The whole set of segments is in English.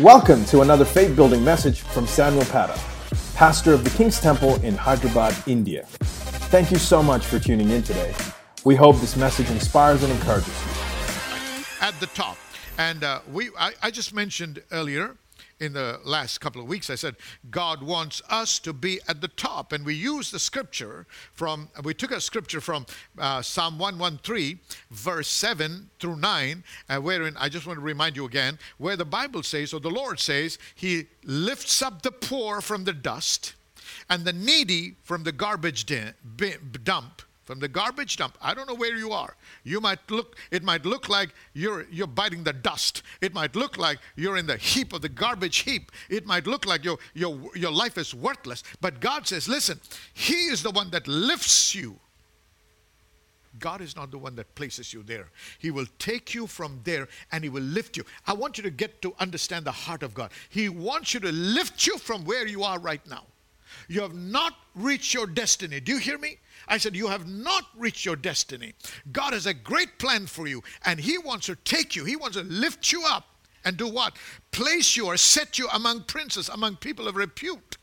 Welcome to another faith building message from Samuel Patta, pastor of the King's Temple in Hyderabad, India. Thank you so much for tuning in today. We hope this message inspires and encourages you. at the top. And uh, we, I, I just mentioned earlier in the last couple of weeks, I said God wants us to be at the top, and we used the scripture from. We took a scripture from uh, Psalm 113, verse 7 through 9, uh, wherein I just want to remind you again, where the Bible says, or the Lord says, He lifts up the poor from the dust, and the needy from the garbage din- bi- dump from the garbage dump i don't know where you are you might look it might look like you're you're biting the dust it might look like you're in the heap of the garbage heap it might look like your your your life is worthless but god says listen he is the one that lifts you God is not the one that places you there. He will take you from there and He will lift you. I want you to get to understand the heart of God. He wants you to lift you from where you are right now. You have not reached your destiny. Do you hear me? I said, You have not reached your destiny. God has a great plan for you, and He wants to take you, He wants to lift you up and do what? Place you or set you among princes, among people of repute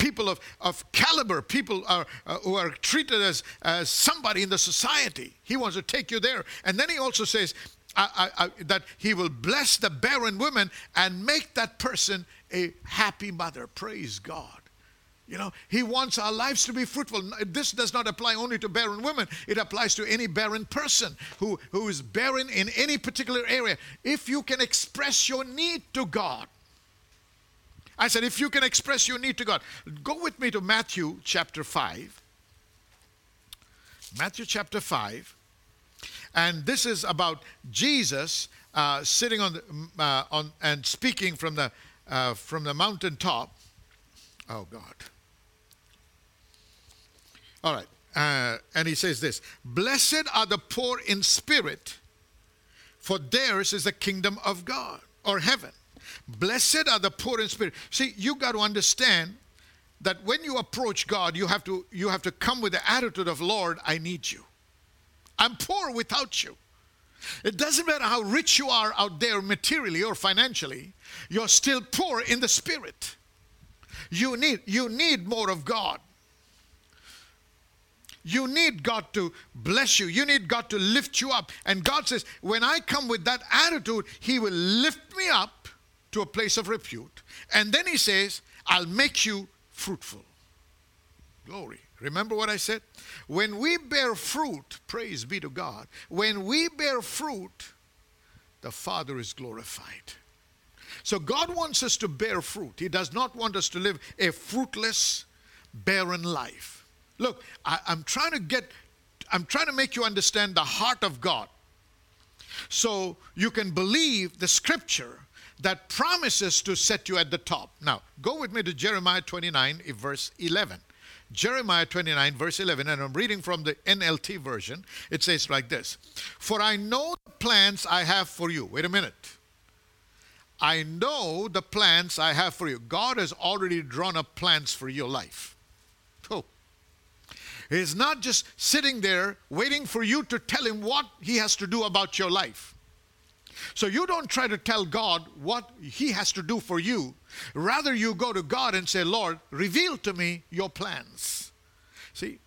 people of, of caliber, people are, uh, who are treated as, as somebody in the society. He wants to take you there. And then he also says I, I, I, that he will bless the barren woman and make that person a happy mother. Praise God. You know, he wants our lives to be fruitful. This does not apply only to barren women, it applies to any barren person who, who is barren in any particular area. If you can express your need to God, I said, if you can express your need to God, go with me to Matthew chapter 5. Matthew chapter 5. And this is about Jesus uh, sitting on, the, uh, on and speaking from the, uh, from the mountaintop. Oh, God. All right. Uh, and he says this Blessed are the poor in spirit, for theirs is the kingdom of God or heaven. Blessed are the poor in spirit. See, you got to understand that when you approach God, you have to you have to come with the attitude of Lord, I need you. I'm poor without you. It doesn't matter how rich you are out there materially or financially, you're still poor in the spirit. You need you need more of God. You need God to bless you. You need God to lift you up. And God says, when I come with that attitude, He will lift me up to a place of repute. And then He says, I'll make you fruitful. Glory. Remember what I said? When we bear fruit, praise be to God, when we bear fruit, the Father is glorified. So God wants us to bear fruit. He does not want us to live a fruitless, barren life. Look, I, am trying to get, I'm trying to make you understand the heart of God. So you can believe the scripture that promises to set you at the top. Now, go with me to Jeremiah 29, eh, verse 11. Jeremiah 29, verse 11, and I'm reading from the NLT version. It says like this For I know the plans I have for you. Wait a minute. I know the plans I have for you. God has already drawn up plans for your life. He's not just sitting there waiting for you to tell him what he has to do about your life. So you don't try to tell God what He has to do for you. Rather, you go to God and say, Lord, reveal to me your plans. See,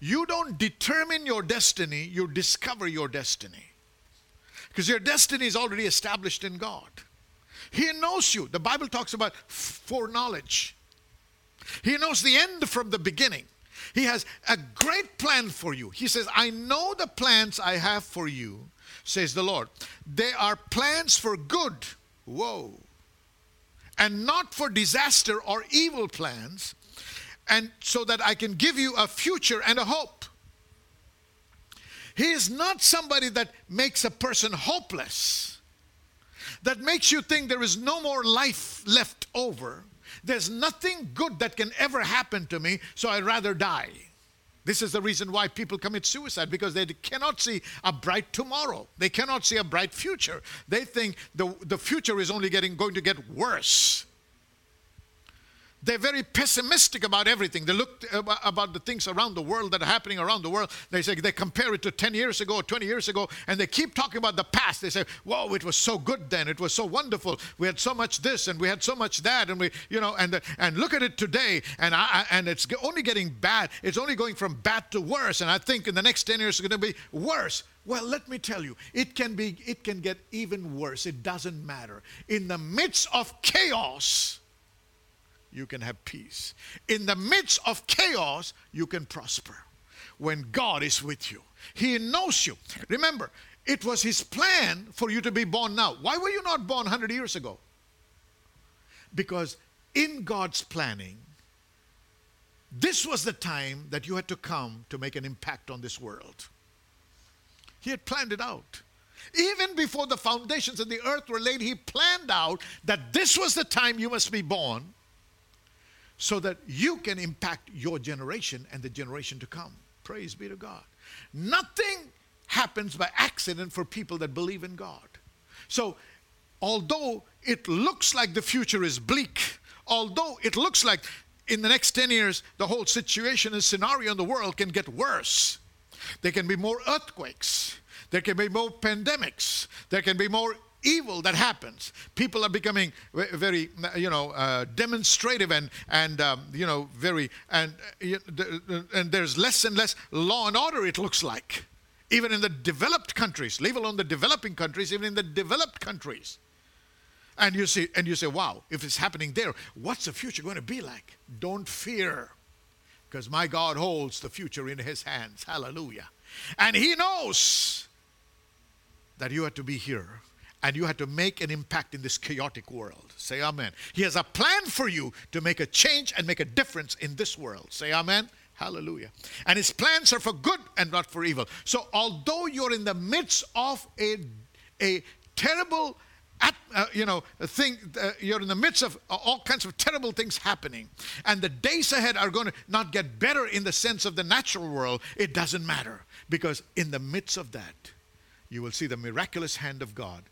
you don't determine your destiny, you discover your destiny. Because your destiny is already established in God. He knows you. The Bible talks about foreknowledge. He knows the end from the beginning. He has a great plan for you. He says, I know the plans I have for you, says the Lord. They are plans for good. Whoa. And not for disaster or evil plans, and so that I can give you a future and a hope. He is not somebody that makes a person hopeless, that makes you think there is no more life left over. There's nothing good that can ever happen to me, so I'd rather die. This is the reason why people commit suicide because they cannot see a bright tomorrow. They cannot see a bright future. They think the, the future is only getting going to get worse. They're very pessimistic about everything. They look uh, about the things around the world that are happening around the world. They say they compare it to 10 years ago, 20 years ago, and they keep talking about the past. They say, "Whoa, it was so good then. It was so wonderful. We had so much this and we had so much that, and we, you know, and and look at it today, and I, and it's only getting bad. It's only going from bad to worse. And I think in the next 10 years it's going to be worse. Well, let me tell you, it can be, it can get even worse. It doesn't matter. In the midst of chaos." You can have peace. In the midst of chaos, you can prosper. When God is with you, He knows you. Remember, it was His plan for you to be born now. Why were you not born 100 years ago? Because in God's planning, this was the time that you had to come to make an impact on this world. He had planned it out. Even before the foundations of the earth were laid, He planned out that this was the time you must be born so that you can impact your generation and the generation to come. Praise be to God. Nothing happens by accident for people that believe in God. So, although it looks like the future is bleak, although it looks like in the next 10 years the whole situation and scenario in the world can get worse, there can be more earthquakes, there can be more pandemics, there can be more evil that happens. People are becoming very, you know, uh, demonstrative and and um, you know very and uh, and there's less and less law and order. It looks like, even in the developed countries, leave alone the developing countries, even in the developed countries. And you see, and you say, wow, if it's happening there, what's the future going to be like? Don't fear, because my God holds the future in His hands. Hallelujah. And He knows that you have to be here and you had to make an impact in this chaotic world. Say amen. He has a plan for you to make a change and make a difference in this world. Say amen. Hallelujah. And his plans are for good and not for evil. So although you're in the midst of a, a terrible at, uh, you know, thing, uh, you're in the midst of all kinds of terrible things happening, and the days ahead are going to not get better in the sense of the natural world, it doesn't matter. Because in the midst of that, you will see the miraculous hand of God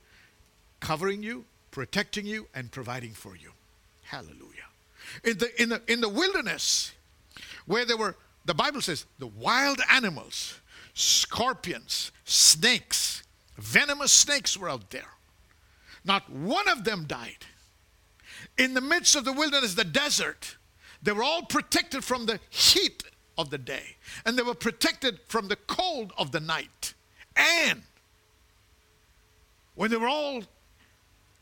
covering you, protecting you, and providing for you. Hallelujah. In the, in the, in the wilderness, where there were, the Bible says, the wild animals, scorpions, snakes, venomous snakes were out there. Not one of them died. In the midst of the wilderness, the desert, they were all protected from the heat of the day, and they were protected from the cold of the night. And when they were all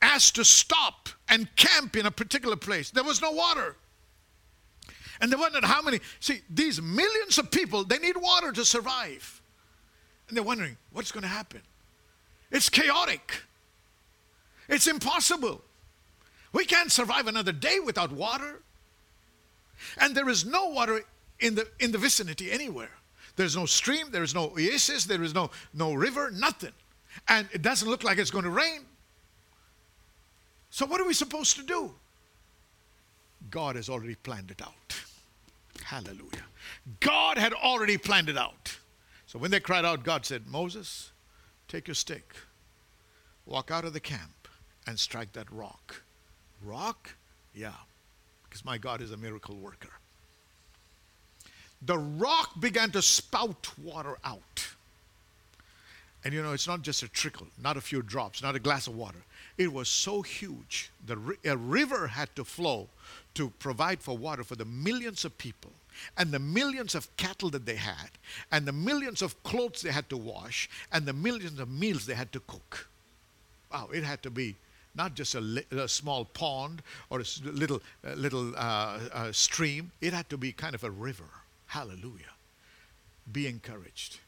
asked to stop and camp in a particular place. There was no water. And they wondered how many, see, these millions of people, they need water to survive. And they're wondering, what's going to happen? It's chaotic. It's impossible. We can't survive another day without water. And there is no water in the, in the vicinity anywhere. There's no stream, there is no oasis, there is no, no river, nothing. And it doesn't look like it's going to rain. So, what are we supposed to do? God has already planned it out. Hallelujah. God had already planned it out. So, when they cried out, God said, Moses, take your stick, walk out of the camp, and strike that rock. Rock? Yeah, because my God is a miracle worker. The rock began to spout water out. And you know, it's not just a trickle, not a few drops, not a glass of water. It was so huge. The, a river had to flow to provide for water for the millions of people and the millions of cattle that they had and the millions of clothes they had to wash and the millions of meals they had to cook. Wow, it had to be not just a, li- a small pond or a little, uh, little uh, stream, it had to be kind of a river. Hallelujah. Be encouraged.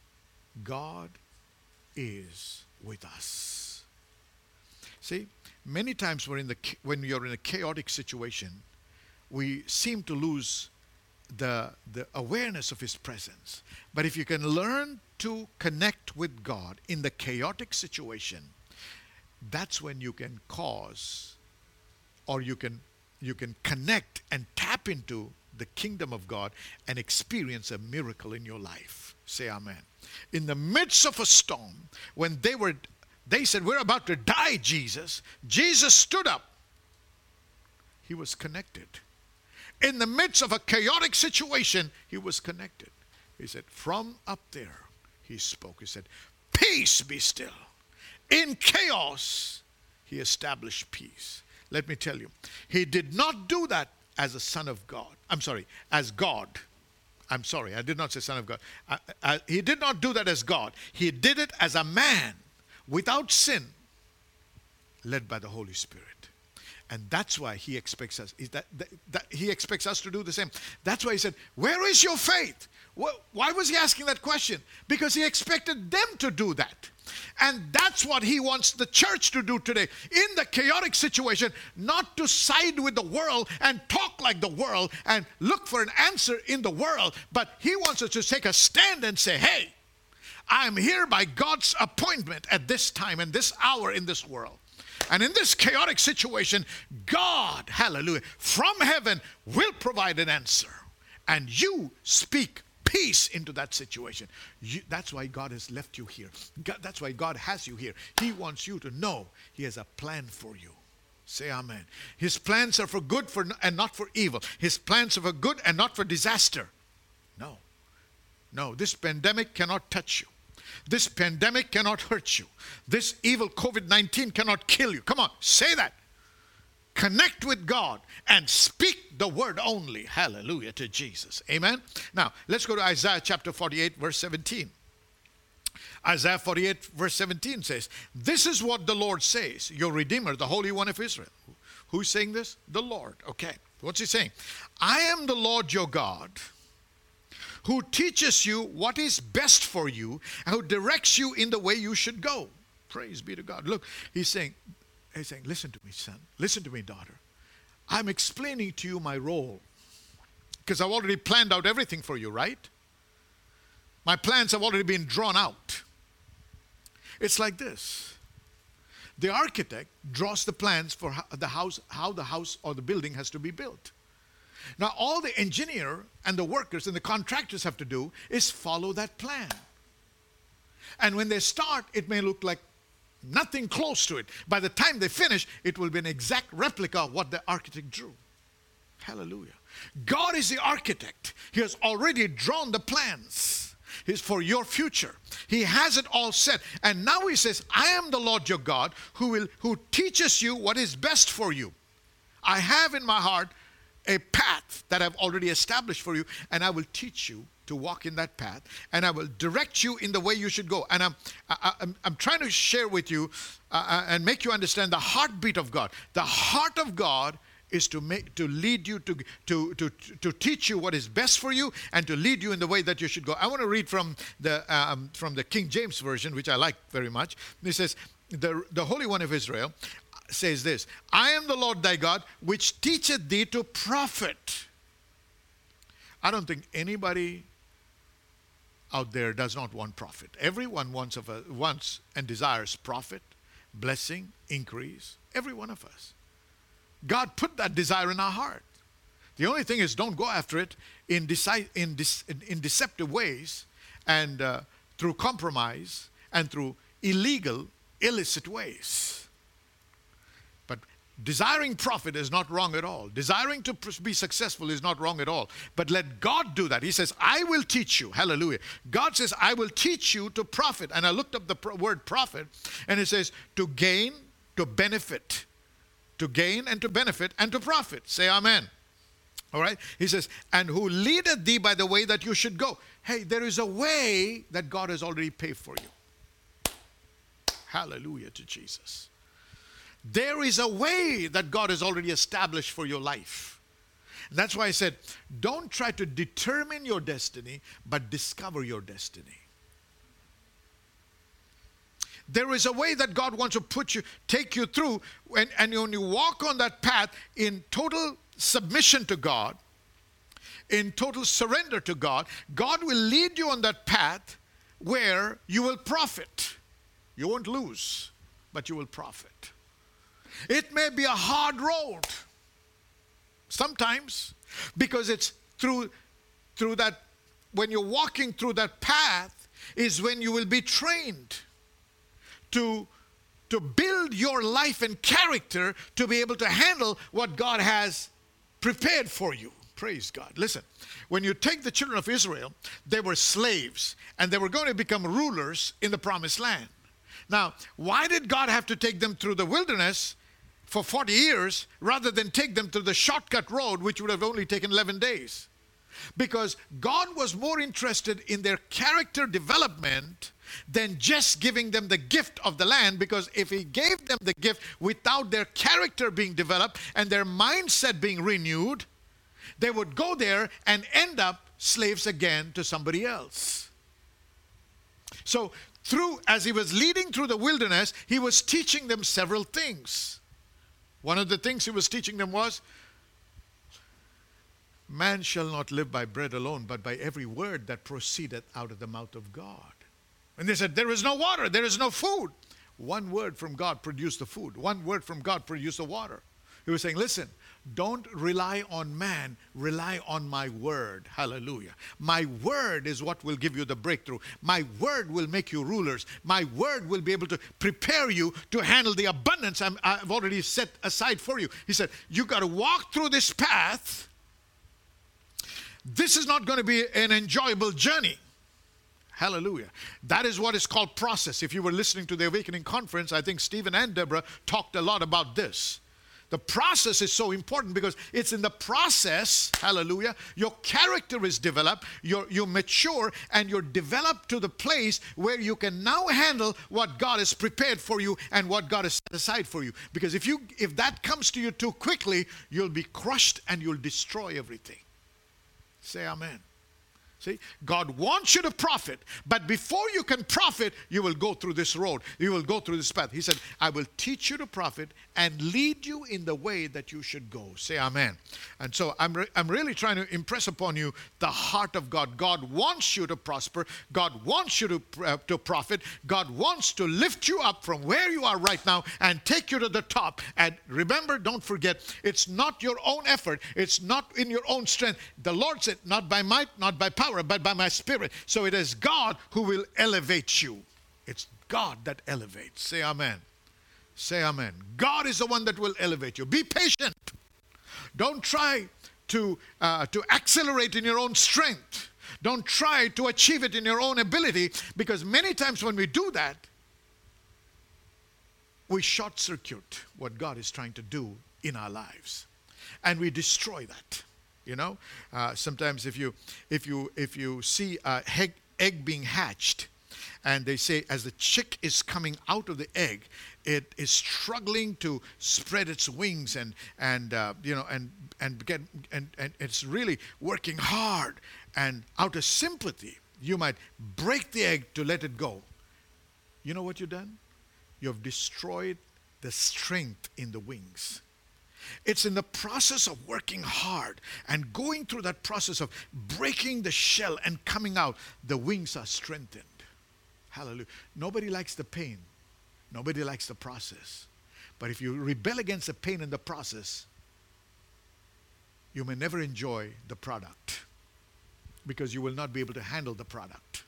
God is with us. See, many times we're in the, when you're in a chaotic situation, we seem to lose the, the awareness of His presence. But if you can learn to connect with God in the chaotic situation, that's when you can cause or you can you can connect and tap into the kingdom of God and experience a miracle in your life. Say amen. In the midst of a storm, when they were they said, We're about to die, Jesus. Jesus stood up. He was connected. in the midst of a chaotic situation, he was connected. He said, From up there, he spoke. He said, Peace be still. In chaos, he established peace. Let me tell you, he did not do that as a son of God. I'm sorry, as God. I'm sorry, I did not say son of God. I, I, he did not do that as God. He did it as a man without sin, led by the Holy Spirit. And that's why he expects us. That, that, that, he expects us to do the same. That's why he said, "Where is your faith?" why was he asking that question? Because he expected them to do that. And that's what he wants the church to do today. In the chaotic situation, not to side with the world and talk like the world and look for an answer in the world, but he wants us to take a stand and say, hey, I'm here by God's appointment at this time and this hour in this world. And in this chaotic situation, God, hallelujah, from heaven will provide an answer. And you speak peace into that situation. You, that's why God has left you here. God, that's why God has you here. He wants you to know He has a plan for you. Say amen. His plans are for good for, and not for evil. His plans are for good and not for disaster. No. No, this pandemic cannot touch you. This pandemic cannot hurt you. This evil COVID 19 cannot kill you. Come on, say that connect with God and speak the word only. Hallelujah to Jesus. Amen. Now, let's go to Isaiah chapter 48, verse 17. Isaiah 48, verse 17 says, This is what the Lord says, your Redeemer, the Holy One of Israel. Who's saying this? The Lord. Okay. What's he saying? I am the Lord your God who teaches you what is best for you and who directs you in the way you should go. Praise be to God. Look, he's saying, He's saying, Listen to me, son. Listen to me, daughter. I'm explaining to you my role because I've already planned out everything for you, right? My plans have already been drawn out. It's like this the architect draws the plans for the house, how the house or the building has to be built. Now, all the engineer and the workers and the contractors have to do is follow that plan. And when they start, it may look like Nothing close to it. By the time they finish, it will be an exact replica of what the architect drew. Hallelujah. God is the architect. He has already drawn the plans. He's for your future. He has it all set. And now he says, I am the Lord your God who will who teaches you what is best for you. I have in my heart a path that I've already established for you, and I will teach you to walk in that path, and I will direct you in the way you should go. And I'm, I, am I'm trying to share with you uh, uh, and make you understand the heartbeat of God. The heart of God is to make to lead you to, to to to teach you what is best for you and to lead you in the way that you should go. I want to read from the um, from the King James version, which I like very much. It says, "the the Holy One of Israel." Says this I am the Lord thy God, which teacheth thee to profit. I don't think anybody out there does not want profit. Everyone wants, of a, wants and desires profit, blessing, increase. Every one of us. God put that desire in our heart. The only thing is, don't go after it in, deci- in, de- in deceptive ways and uh, through compromise and through illegal, illicit ways. Desiring profit is not wrong at all. Desiring to be successful is not wrong at all. But let God do that. He says, I will teach you. Hallelujah. God says, I will teach you to profit. And I looked up the word profit, and it says, to gain, to benefit. To gain and to benefit and to profit. Say amen. All right? He says, and who leadeth thee by the way that you should go. Hey, there is a way that God has already paid for you. Hallelujah to Jesus. There is a way that God has already established for your life. That's why I said, don't try to determine your destiny, but discover your destiny. There is a way that God wants to put you, take you through, and, and when you walk on that path in total submission to God, in total surrender to God, God will lead you on that path where you will profit. You won't lose, but you will profit. It may be a hard road sometimes because it's through through that when you're walking through that path is when you will be trained to to build your life and character to be able to handle what God has prepared for you. Praise God. Listen, when you take the children of Israel, they were slaves and they were going to become rulers in the promised land. Now, why did God have to take them through the wilderness for 40 years rather than take them through the shortcut road, which would have only taken 11 days? Because God was more interested in their character development than just giving them the gift of the land. Because if He gave them the gift without their character being developed and their mindset being renewed, they would go there and end up slaves again to somebody else. So, through as he was leading through the wilderness, he was teaching them several things. One of the things he was teaching them was man shall not live by bread alone, but by every word that proceedeth out of the mouth of God. And they said, There is no water, there is no food. One word from God produced the food, one word from God produced the water. He was saying, Listen, don't rely on man, rely on my word. Hallelujah. My word is what will give you the breakthrough. My word will make you rulers. My word will be able to prepare you to handle the abundance i have already set aside for you. He said, You got to walk through this path. This is not going to be an enjoyable journey. Hallelujah. That is what is called process. If you were listening to the Awakening Conference, I think Stephen and Deborah talked a lot about this. The process is so important because it's in the process, hallelujah, your character is developed, you're, you mature, and you're developed to the place where you can now handle what God has prepared for you and what God has set aside for you. Because if you if that comes to you too quickly, you'll be crushed and you'll destroy everything. Say amen. See, God wants you to profit, but before you can profit, you will go through this road. You will go through this path. He said, I will teach you to profit and lead you in the way that you should go. Say amen. And so I'm, re- I'm really trying to impress upon you the heart of God. God wants you to prosper. God wants you to, uh, to profit. God wants to lift you up from where you are right now and take you to the top. And remember, don't forget, it's not your own effort, it's not in your own strength. The Lord said, Not by might, not by power, but by my spirit. So it is God who will elevate you. It's God that elevates. Say amen. Say amen. God is the one that will elevate you. Be patient. Don't try to, uh, to accelerate in your own strength. Don't try to achieve it in your own ability because many times when we do that, we short circuit what God is trying to do in our lives and we destroy that you know? Uh, sometimes if you if you if you see a egg, egg being hatched and they say as the chick is coming out of the egg it is struggling to spread its wings and and uh, you know and and get and, and it's really working hard and out of sympathy you might break the egg to let it go. You know what you've done? You have destroyed the strength in the wings it's in the process of working hard and going through that process of breaking the shell and coming out, the wings are strengthened. Hallelujah. Nobody likes the pain, nobody likes the process. But if you rebel against the pain in the process, you may never enjoy the product because you will not be able to handle the product.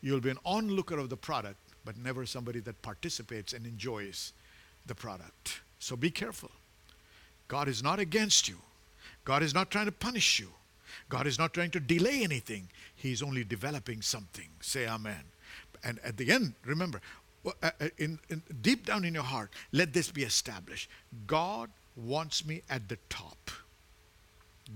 You'll be an onlooker of the product, but never somebody that participates and enjoys the product. So be careful. God is not against you. God is not trying to punish you. God is not trying to delay anything. He's only developing something. Say amen. And at the end, remember, uh, uh, in, in, deep down in your heart, let this be established. God wants me at the top.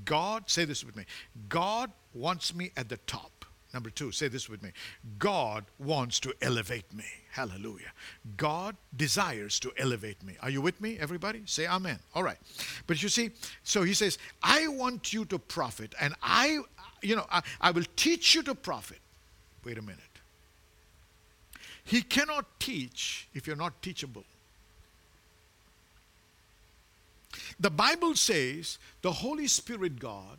God, say this with me. God wants me at the top. Number two, say this with me God wants to elevate me. Hallelujah. God desires to elevate me. Are you with me, everybody? Say amen. All right. But you see, so he says, I want you to profit, and I, you know, I, I will teach you to profit. Wait a minute. He cannot teach if you're not teachable. The Bible says the Holy Spirit God,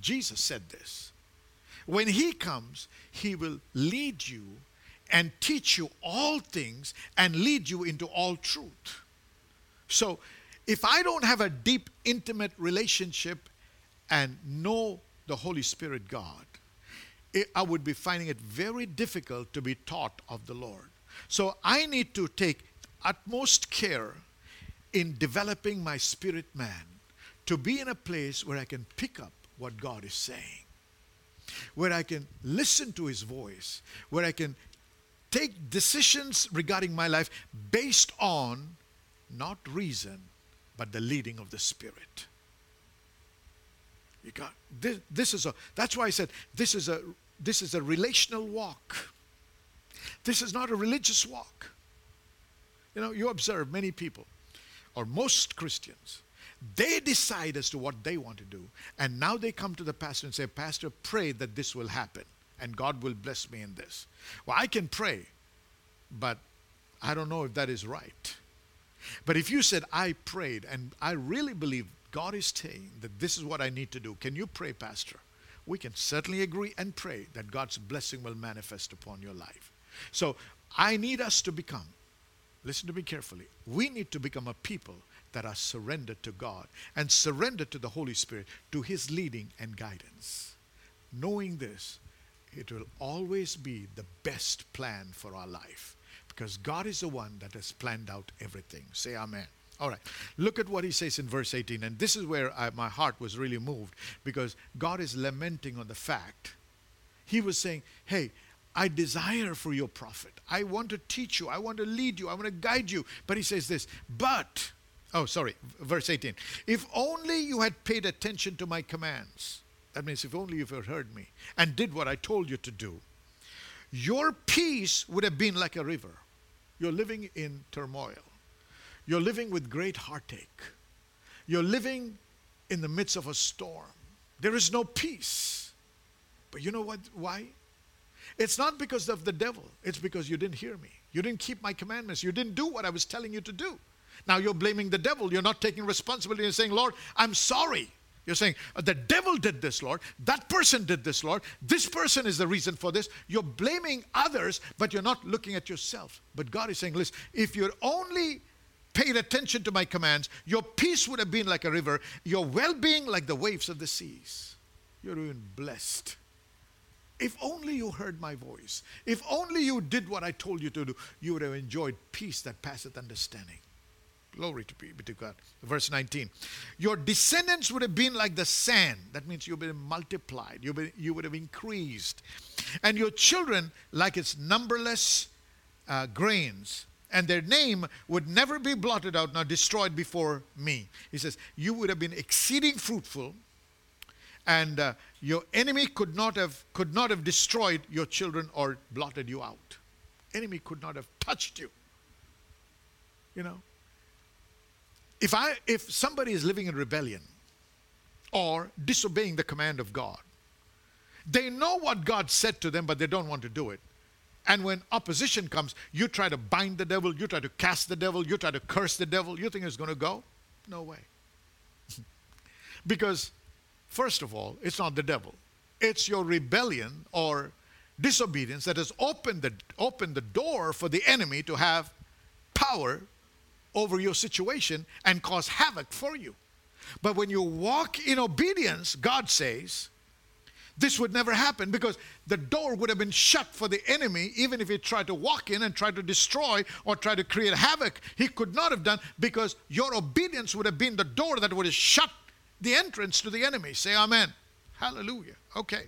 Jesus said this when He comes, He will lead you and teach you all things and lead you into all truth. So, if I don't have a deep, intimate relationship and know the Holy Spirit God, it, I would be finding it very difficult to be taught of the Lord. So, I need to take utmost care in developing my spirit man to be in a place where I can pick up what God is saying, where I can listen to His voice, where I can take decisions regarding my life based on not reason, but the leading of the Spirit. You got this, this is a that's why I said this is a this is a relational walk. This is not a religious walk. You know, you observe many people, or most Christians, they decide as to what they want to do. And now they come to the pastor and say, Pastor, pray that this will happen and God will bless me in this. Well, I can pray, but I don't know if that is right. But if you said, I prayed and I really believe God is saying that this is what I need to do, can you pray, Pastor? We can certainly agree and pray that God's blessing will manifest upon your life. So I need us to become, listen to me carefully, we need to become a people that are surrendered to God and surrendered to the Holy Spirit, to His leading and guidance. Knowing this, it will always be the best plan for our life because God is the one that has planned out everything. Say Amen. All right. Look at what he says in verse 18. And this is where I, my heart was really moved because God is lamenting on the fact. He was saying, Hey, I desire for your profit. I want to teach you. I want to lead you. I want to guide you. But he says this, but, oh, sorry, verse 18. If only you had paid attention to my commands. That means if only you had heard me and did what I told you to do, your peace would have been like a river. You're living in turmoil. You're living with great heartache. You're living in the midst of a storm. There is no peace. But you know what? Why? It's not because of the devil. It's because you didn't hear me. You didn't keep my commandments. You didn't do what I was telling you to do. Now you're blaming the devil. You're not taking responsibility and saying, Lord, I'm sorry. You're saying, uh, the devil did this, Lord. That person did this, Lord. This person is the reason for this. You're blaming others, but you're not looking at yourself. But God is saying, listen, if you're only paid attention to my commands, your peace would have been like a river, your well being like the waves of the seas. You're even blessed. If only you heard my voice, if only you did what I told you to do, you would have enjoyed peace that passeth understanding. Glory to be, to God. Verse 19. Your descendants would have been like the sand. That means you've been multiplied, you've been, you would have increased. And your children like its numberless uh, grains and their name would never be blotted out nor destroyed before me. He says, You would have been exceeding fruitful, and uh, your enemy could not have could not have destroyed your children or blotted you out. Enemy could not have touched you. You know, if I if somebody is living in rebellion or disobeying the command of God, they know what God said to them, but they don't want to do it. And when opposition comes, you try to bind the devil, you try to cast the devil, you try to curse the devil. You think it's going to go? No way. because, first of all, it's not the devil, it's your rebellion or disobedience that has opened the, opened the door for the enemy to have power over your situation and cause havoc for you. But when you walk in obedience, God says, this would never happen because the door would have been shut for the enemy, even if he tried to walk in and try to destroy or try to create havoc. He could not have done because your obedience would have been the door that would have shut the entrance to the enemy. Say amen. Hallelujah. Okay.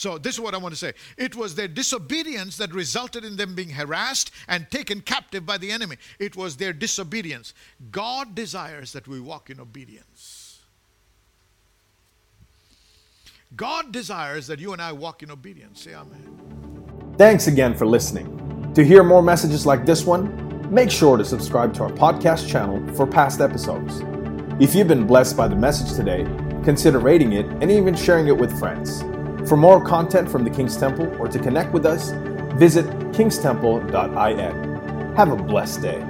So, this is what I want to say. It was their disobedience that resulted in them being harassed and taken captive by the enemy. It was their disobedience. God desires that we walk in obedience. God desires that you and I walk in obedience. Say amen. Thanks again for listening. To hear more messages like this one, make sure to subscribe to our podcast channel for past episodes. If you've been blessed by the message today, consider rating it and even sharing it with friends. For more content from the King's Temple or to connect with us, visit kingstemple.in. Have a blessed day.